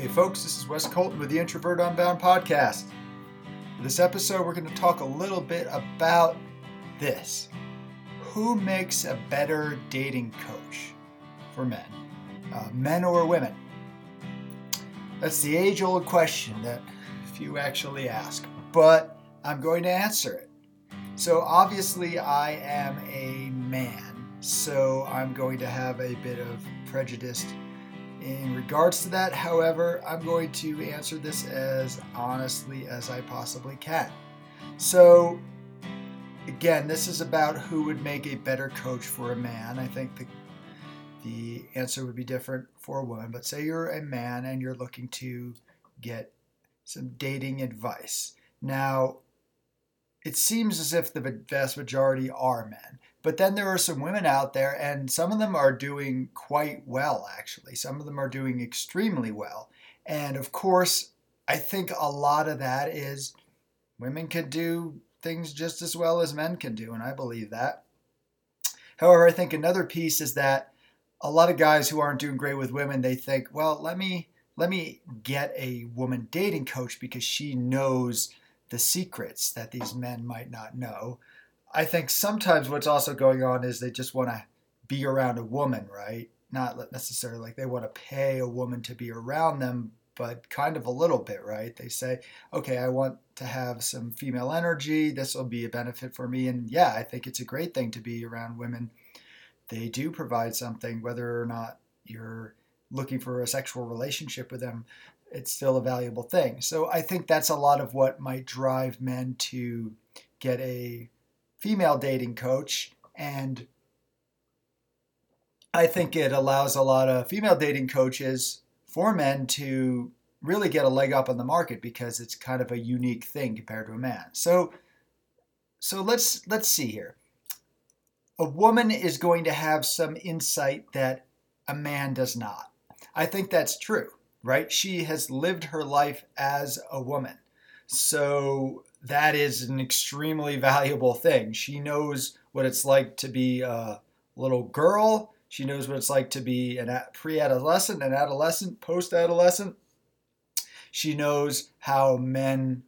Hey, folks, this is Wes Colton with the Introvert Unbound podcast. For this episode, we're going to talk a little bit about this Who makes a better dating coach for men, uh, men or women? That's the age old question that few actually ask, but I'm going to answer it. So, obviously, I am a man, so I'm going to have a bit of prejudice in regards to that, however, I'm going to answer this as honestly as I possibly can. So, again, this is about who would make a better coach for a man. I think the, the answer would be different for a woman, but say you're a man and you're looking to get some dating advice. Now, it seems as if the vast majority are men. But then there are some women out there, and some of them are doing quite well, actually. Some of them are doing extremely well. And of course, I think a lot of that is women can do things just as well as men can do, and I believe that. However, I think another piece is that a lot of guys who aren't doing great with women, they think, well, let me let me get a woman dating coach because she knows the secrets that these men might not know. I think sometimes what's also going on is they just want to be around a woman, right? Not necessarily like they want to pay a woman to be around them, but kind of a little bit, right? They say, okay, I want to have some female energy. This will be a benefit for me. And yeah, I think it's a great thing to be around women. They do provide something, whether or not you're looking for a sexual relationship with them, it's still a valuable thing. So I think that's a lot of what might drive men to get a female dating coach. And I think it allows a lot of female dating coaches for men to really get a leg up on the market because it's kind of a unique thing compared to a man. So so let's let's see here. A woman is going to have some insight that a man does not. I think that's true, right? She has lived her life as a woman. So that is an extremely valuable thing. She knows what it's like to be a little girl. She knows what it's like to be a pre adolescent, an adolescent, post adolescent. She knows how men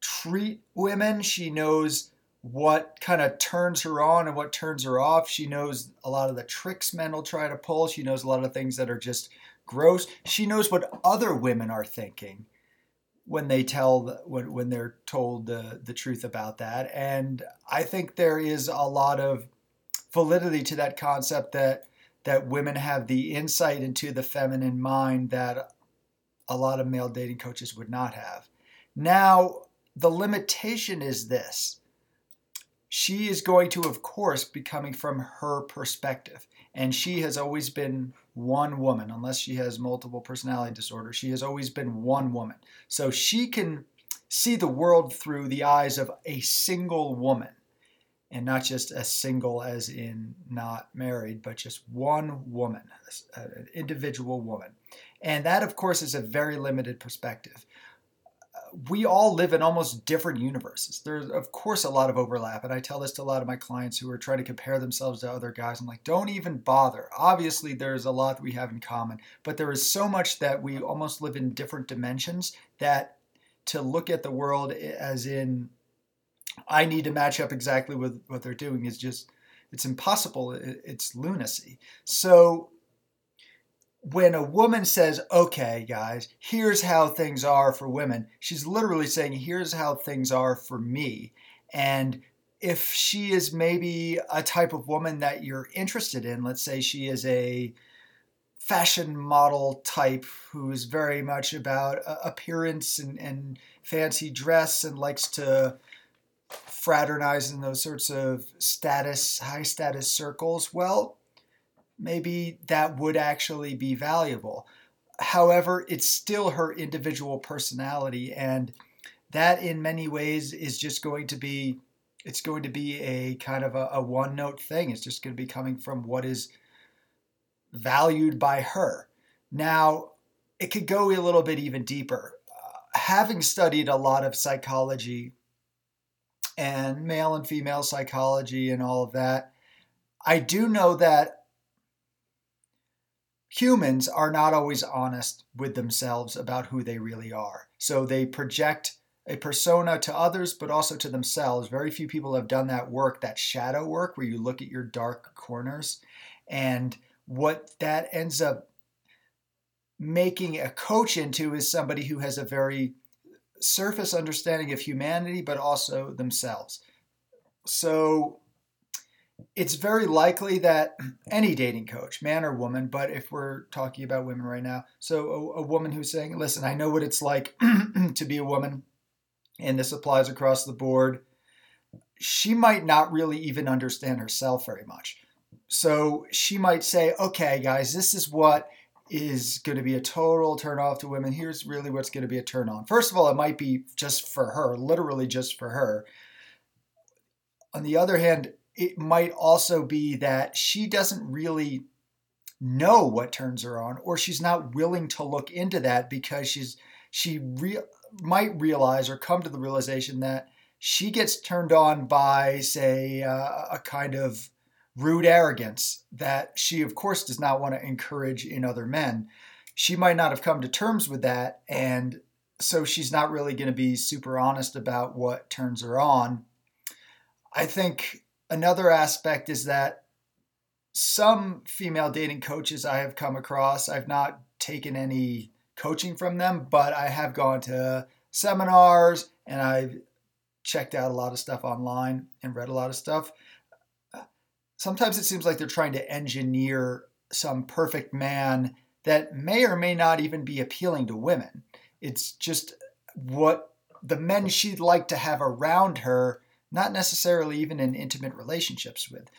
treat women. She knows what kind of turns her on and what turns her off. She knows a lot of the tricks men will try to pull. She knows a lot of things that are just gross. She knows what other women are thinking when they tell when, when they're told the, the truth about that. And i think there is a lot of validity to that concept that that women have the insight into the feminine mind that a lot of male dating coaches would not have. Now the limitation is this. She is going to of course be coming from her perspective. And she has always been one woman, unless she has multiple personality disorder. She has always been one woman. So she can see the world through the eyes of a single woman and not just a single as in not married, but just one woman, uh, an individual woman. And that, of course, is a very limited perspective we all live in almost different universes. There's, of course, a lot of overlap. And I tell this to a lot of my clients who are trying to compare themselves to other guys. I'm like, don't even bother. Obviously, there's a lot that we have in common, but there is so much that we almost live in different dimensions that to look at the world as in, I need to match up exactly with what they're doing is just, it's impossible. It's lunacy. So when a woman says, okay, guys, here's how things are for women, she's literally saying, here's how things are for me. And if she is maybe a type of woman that you're interested in, let's say she is a fashion model type who is very much about uh, appearance and, and fancy dress and likes to fraternize in those sorts of status, high status circles, well, maybe that would actually be valuable. However, it's still her individual personality, and that in many ways is just going to be it's going to be a kind of a, a one note thing. It's just going to be coming from what is valued by her. Now, it could go a little bit even deeper. Uh, having studied a lot of psychology and male and female psychology and all of that, I do know that humans are not always honest with themselves about who they really are. So they project a persona to others, but also to themselves. Very few people have done that work, that shadow work, where you look at your dark corners. And what that ends up making a coach into is somebody who has a very surface understanding of humanity, but also themselves. So it's very likely that any dating coach, man or woman, but if we're talking about women right now, so a, a woman who's saying, listen, I know what it's like to be a woman, and this applies across the board, she might not really even understand herself very much. So she might say, okay, guys, this is what is going to be a total turn off to women. Here's really what's going to be a turn on. First of all, it might be just for her, literally just for her. On the other hand, it might also be that she doesn't really know what turns her on or she's not willing to look into that because she's she re- might realize or come to the realization that she gets turned on by say uh, a kind of rude arrogance that she of course does not want to encourage in other men. She might not have come to terms with that and so she's not really going to be super honest about what turns her on. I think another aspect is that some female dating coaches I have come across, I've not taken any coaching from them, but I have gone to seminars and I've checked out a lot of stuff online and read a lot of stuff. Sometimes it seems like they're trying to engineer some perfect man that may or may not even be appealing to women. It's just what the men she'd like to have around her not necessarily even in intimate relationships with.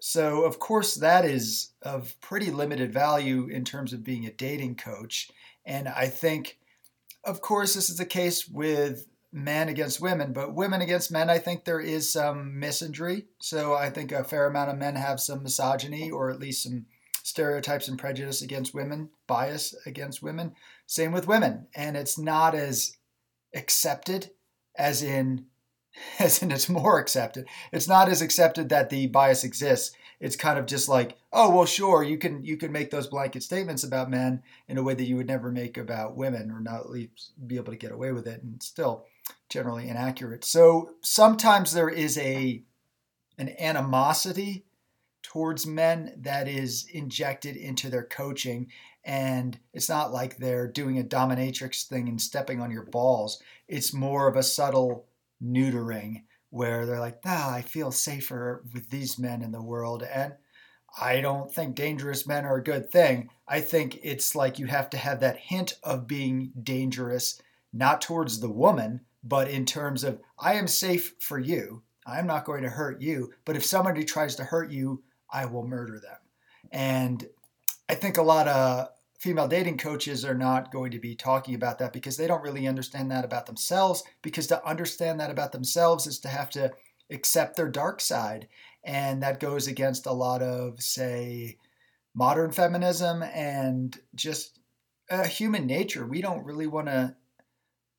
So, of course, that is of pretty limited value in terms of being a dating coach. And I think, of course, this is the case with men against women, but women against men, I think there is some misandry. So, I think a fair amount of men have some misogyny or at least some stereotypes and prejudice against women, bias against women. Same with women. And it's not as accepted as in in it's more accepted. It's not as accepted that the bias exists. It's kind of just like, oh well, sure, you can you can make those blanket statements about men in a way that you would never make about women, or not least be able to get away with it, and still generally inaccurate. So sometimes there is a an animosity towards men that is injected into their coaching and it's not like they're doing a dominatrix thing and stepping on your balls it's more of a subtle neutering where they're like, ah, I feel safer with these men in the world. And I don't think dangerous men are a good thing. I think it's like you have to have that hint of being dangerous, not towards the woman, but in terms of, I am safe for you. I'm not going to hurt you. But if somebody tries to hurt you, I will murder them. And I think a lot of female dating coaches are not going to be talking about that because they don't really understand that about themselves. Because to understand that about themselves is to have to accept their dark side. And that goes against a lot of, say, modern feminism and just uh, human nature. We don't really want to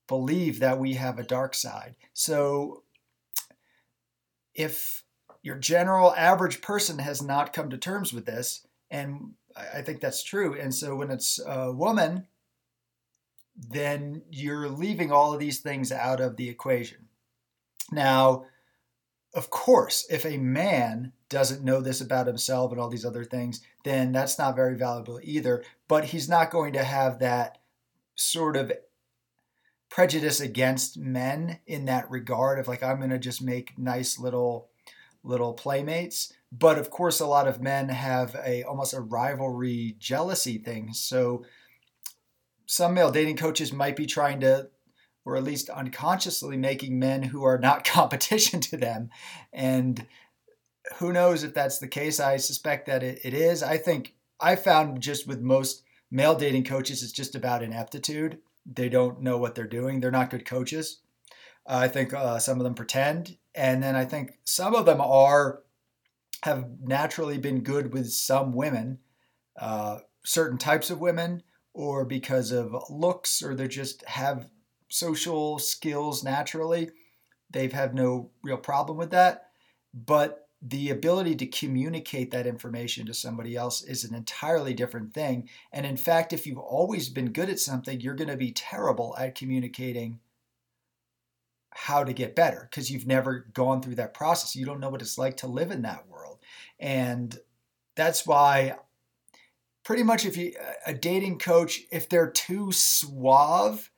believe that we have a dark side. So if your general average person has not come to terms with this, and I think that's true. And so when it's a woman, then you're leaving all of these things out of the equation. Now, of course, if a man doesn't know this about himself and all these other things, then that's not very valuable either. But he's not going to have that sort of prejudice against men in that regard of like, I'm going to just make nice little little playmates. But of course, a lot of men have a almost a rivalry jealousy thing. So some male dating coaches might be trying to, or at least unconsciously making men who are not competition to them. And who knows if that's the case? I suspect that it, it is. I think I found just with most male dating coaches, it's just about ineptitude. They don't know what they're doing. They're not good coaches. Uh, I think uh, some of them pretend, and then I think some of them are have naturally been good with some women, uh, certain types of women, or because of looks, or they just have social skills naturally. They've had no real problem with that, but the ability to communicate that information to somebody else is an entirely different thing. And in fact, if you've always been good at something, you're going to be terrible at communicating how to get better because you've never gone through that process. You don't know what it's like to live in that world. And that's why pretty much if you a dating coach if they're too suave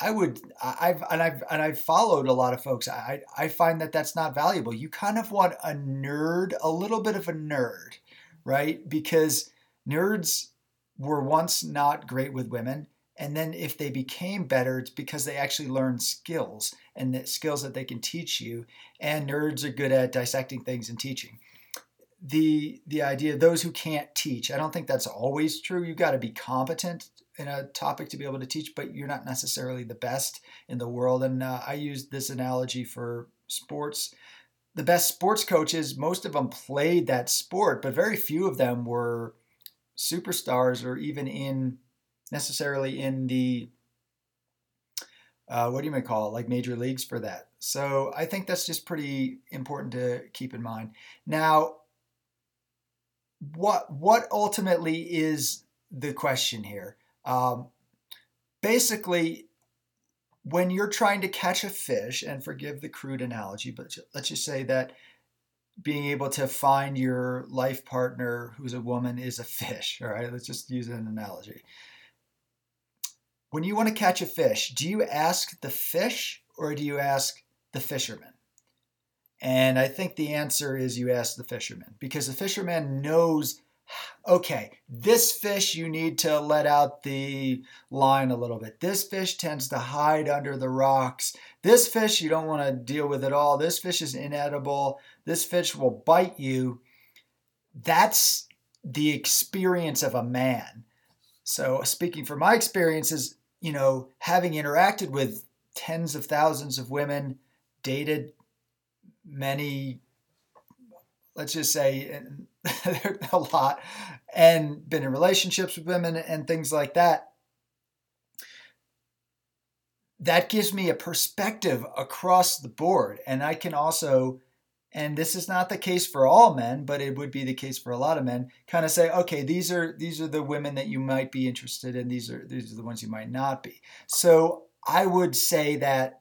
I would I've and I've and I've followed a lot of folks. I I find that that's not valuable. You kind of want a nerd, a little bit of a nerd, right? Because nerds were once not great with women, and then if they became better, it's because they actually learned skills and the skills that they can teach you. And nerds are good at dissecting things and teaching. The the idea of those who can't teach, I don't think that's always true. You've got to be competent in a topic to be able to teach, but you're not necessarily the best in the world. And uh, I use this analogy for sports. The best sports coaches, most of them played that sport, but very few of them were superstars or even in necessarily in the uh, what do you may call it, like major leagues for that. So I think that's just pretty important to keep in mind. Now, what what ultimately is the question here? Um, basically, when you're trying to catch a fish, and forgive the crude analogy, but let's just say that being able to find your life partner who's a woman is a fish, all right? Let's just use an analogy. When you want to catch a fish, do you ask the fish or do you ask the fisherman? And I think the answer is you ask the fisherman because the fisherman knows okay, this fish you need to let out the line a little bit. This fish tends to hide under the rocks. This fish you don't want to deal with at all. This fish is inedible. This fish will bite you. That's the experience of a man. So, speaking from my experiences, you know, having interacted with tens of thousands of women, dated many, let's just say, a lot and been in relationships with women and things like that that gives me a perspective across the board. And i can also and this is not the case for all men but it would be the case for a lot of men kind of say okay these are these are the women that you might be interested in. These are these are the ones you might not be. So i would say that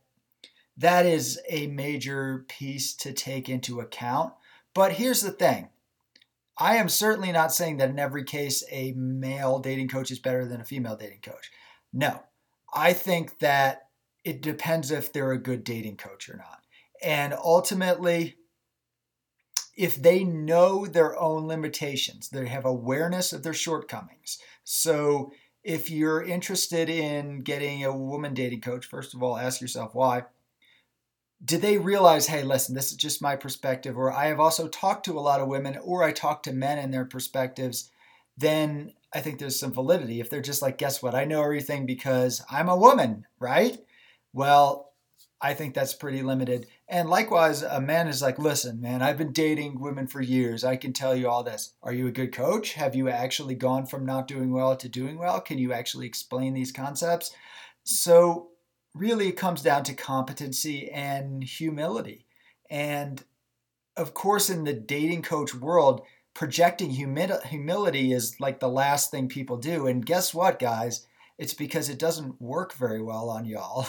that is a major piece to take into account. But here's the thing. I am certainly not saying that in every case a male dating coach is better than a female dating coach. No, I think that it depends if they're a good dating coach or not. And ultimately, if they know their own limitations, they have awareness of their shortcomings. So if you're interested in getting a woman dating coach, first of all, ask yourself why did they realize, hey, listen, this is just my perspective, or I have also talked to a lot of women, or I talk to men and their perspectives, then I think there's some validity. If they're just like, guess what, I know everything because I'm a woman, right? Well, I think that's pretty limited. And likewise, a man is like, listen, man, I've been dating women for years. I can tell you all this. Are you a good coach? Have you actually gone from not doing well to doing well? Can you actually explain these concepts? So really it comes down to competency and humility. And of course, in the dating coach world, projecting humi- humility is like the last thing people do. And guess what, guys? It's because it doesn't work very well on y'all.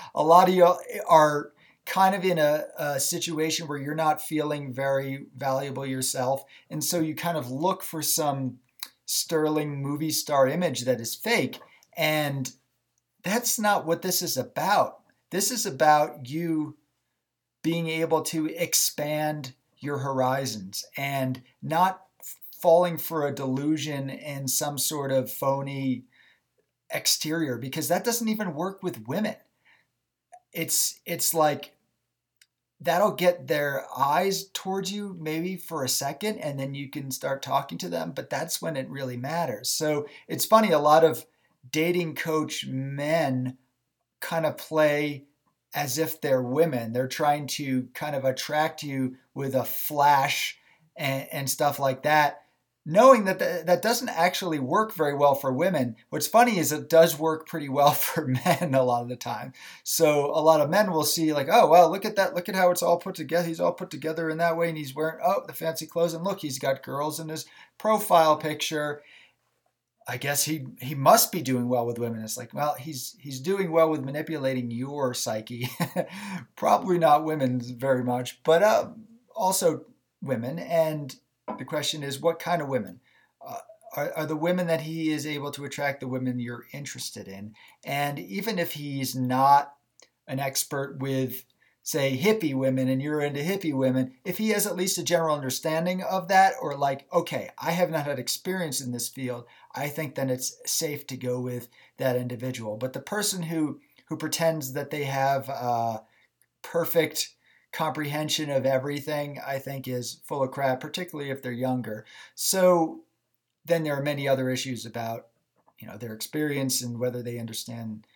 a lot of y'all are kind of in a, a, situation where you're not feeling very valuable yourself. And so you kind of look for some sterling movie star image that is fake. And that's not what this is about. This is about you being able to expand your horizons and not falling for a delusion and some sort of phony exterior because that doesn't even work with women. It's it's like that'll get their eyes towards you maybe for a second and then you can start talking to them, but that's when it really matters. So it's funny a lot of dating coach men kind of play as if they're women. They're trying to kind of attract you with a flash and, and stuff like that. Knowing that th- that doesn't actually work very well for women. What's funny is it does work pretty well for men a lot of the time. So a lot of men will see like, oh well, look at that, look at how it's all put together. He's all put together in that way, and he's wearing oh the fancy clothes, and look, he's got girls in his profile picture. I guess he he must be doing well with women. It's like, well, he's he's doing well with manipulating your psyche. Probably not women very much, but uh, also women and the question is, what kind of women? Uh, are, are the women that he is able to attract the women you're interested in? And even if he's not an expert with, say, hippie women and you're into hippie women, if he has at least a general understanding of that, or like, okay, I have not had experience in this field, I think then it's safe to go with that individual. But the person who who pretends that they have uh, perfect comprehension of everything, I think, is full of crap, particularly if they're younger. So then there are many other issues about, you know, their experience and whether they understand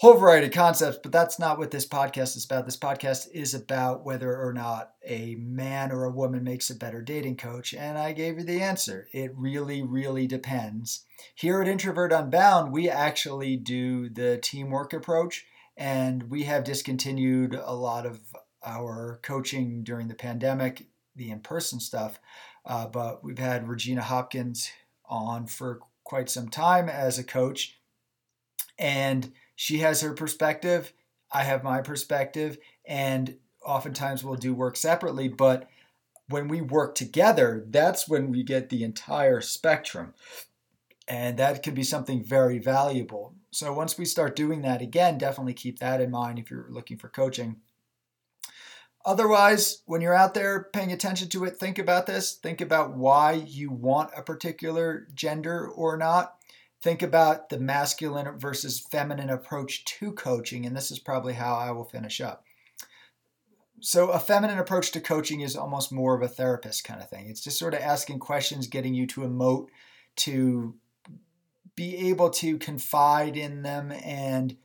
whole variety of concepts, but that's not what this podcast is about. This podcast is about whether or not a man or a woman makes a better dating coach. And I gave you the answer. It really, really depends. Here at Introvert Unbound, we actually do the teamwork approach and we have discontinued a lot of our coaching during the pandemic, the in person stuff. Uh, but we've had Regina Hopkins on for quite some time as a coach. And she has her perspective. I have my perspective. And oftentimes we'll do work separately. But when we work together, that's when we get the entire spectrum. And that could be something very valuable. So once we start doing that again, definitely keep that in mind if you're looking for coaching. Otherwise, when you're out there paying attention to it, think about this. Think about why you want a particular gender or not. Think about the masculine versus feminine approach to coaching, and this is probably how I will finish up. So, a feminine approach to coaching is almost more of a therapist kind of thing. It's just sort of asking questions, getting you to emote, to be able to confide in them and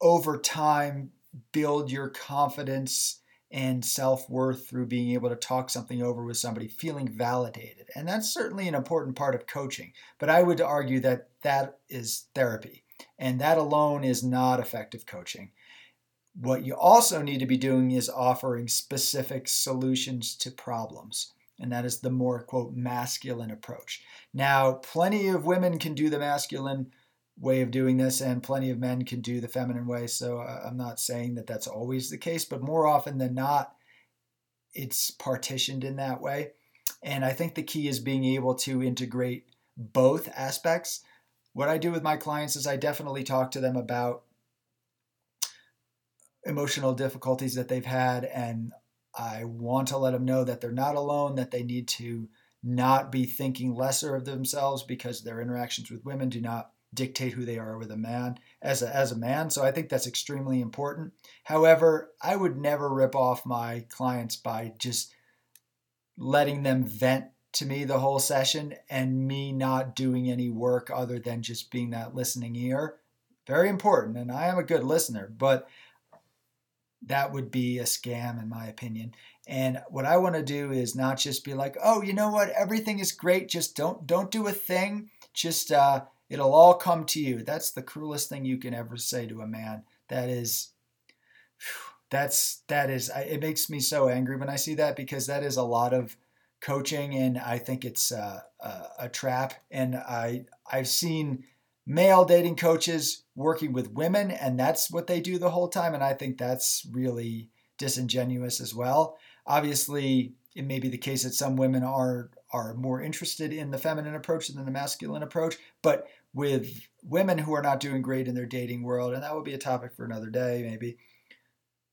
over time build your confidence and self worth through being able to talk something over with somebody, feeling validated. And that's certainly an important part of coaching. But I would argue that that is therapy, and that alone is not effective coaching. What you also need to be doing is offering specific solutions to problems and that is the more quote masculine approach. Now, plenty of women can do the masculine way of doing this, and plenty of men can do the feminine way. So uh, I'm not saying that that's always the case, but more often than not, it's partitioned in that way. And I think the key is being able to integrate both aspects. What I do with my clients is I definitely talk to them about emotional difficulties that they've had and I want to let them know that they're not alone, that they need to not be thinking lesser of themselves because their interactions with women do not dictate who they are with a man as a, as a man. So I think that's extremely important. However, I would never rip off my clients by just letting them vent to me the whole session and me not doing any work other than just being that listening ear. Very important. And I am a good listener, but that would be a scam in my opinion. And what i want to do is not just be like oh you know what? Everything is great. Just don't don't do a thing. Just uh, it'll all come to you. That's the cruelest thing you can ever say to a man. That is that's that is it makes me so angry when i see that because that is a lot of coaching and i think it's uh, a, a trap. And i i've seen male dating coaches working with women, and that's what they do the whole time. And I think that's really disingenuous as well. Obviously, it may be the case that some women are are more interested in the feminine approach than the masculine approach, but with women who are not doing great in their dating world, and that would be a topic for another day, maybe.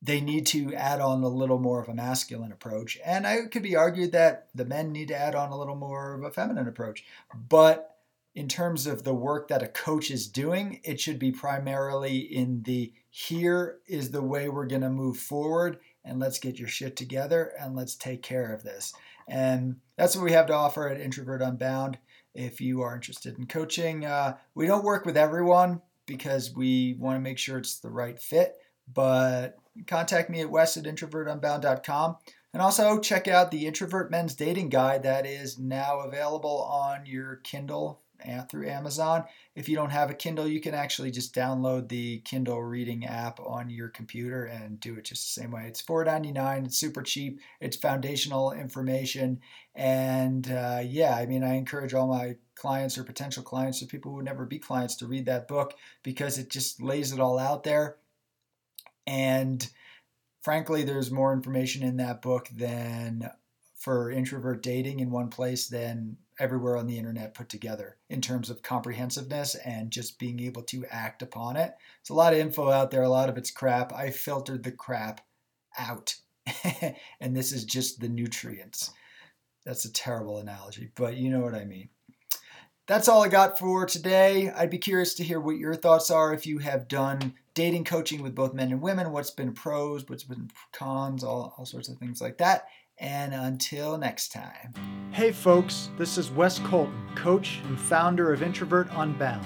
They need to add on a little more of a masculine approach. And I could be argued that the men need to add on a little more of a feminine approach. But in terms of the work that a coach is doing, it should be primarily in the here is the way we're going to move forward and let's get your shit together and let's take care of this. And that's what we have to offer at Introvert Unbound. If you are interested in coaching, uh, we don't work with everyone because we want to make sure it's the right fit, but contact me at wes at introvertunbound.com. And also check out the Introvert Men's Dating Guide that is now available on your Kindle through Amazon. If you don't have a Kindle, you can actually just download the Kindle reading app on your computer and do it just the same way. It's $4.99. It's super cheap. It's foundational information. And uh, yeah, I mean, I encourage all my clients or potential clients or people who would never be clients to read that book because it just lays it all out there. And frankly, there's more information in that book than for introvert dating in one place than everywhere on the internet put together in terms of comprehensiveness and just being able to act upon it. It's a lot of info out there, a lot of it's crap. I filtered the crap out. and this is just the nutrients. That's a terrible analogy, but you know what I mean. That's all I got for today. I'd be curious to hear what your thoughts are if you have done dating coaching with both men and women, what's been pros, what's been cons, all, all sorts of things like that. And until next time. Hey, folks, this is Wes Colton, coach and founder of Introvert Unbound.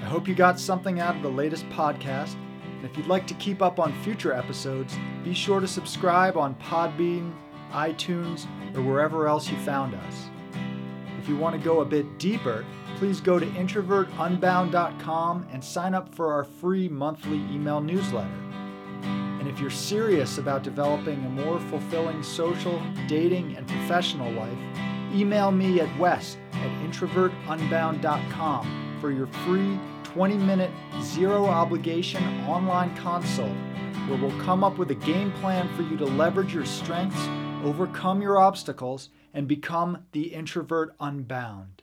I hope you got something out of the latest podcast. And if you'd like to keep up on future episodes, be sure to subscribe on Podbean, iTunes, or wherever else you found us. If you want to go a bit deeper, please go to introvertunbound.com and sign up for our free monthly email newsletter. If you're serious about developing a more fulfilling social, dating, and professional life, email me at wes at introvertunbound.com for your free 20 minute, zero obligation online consult where we'll come up with a game plan for you to leverage your strengths, overcome your obstacles, and become the introvert unbound.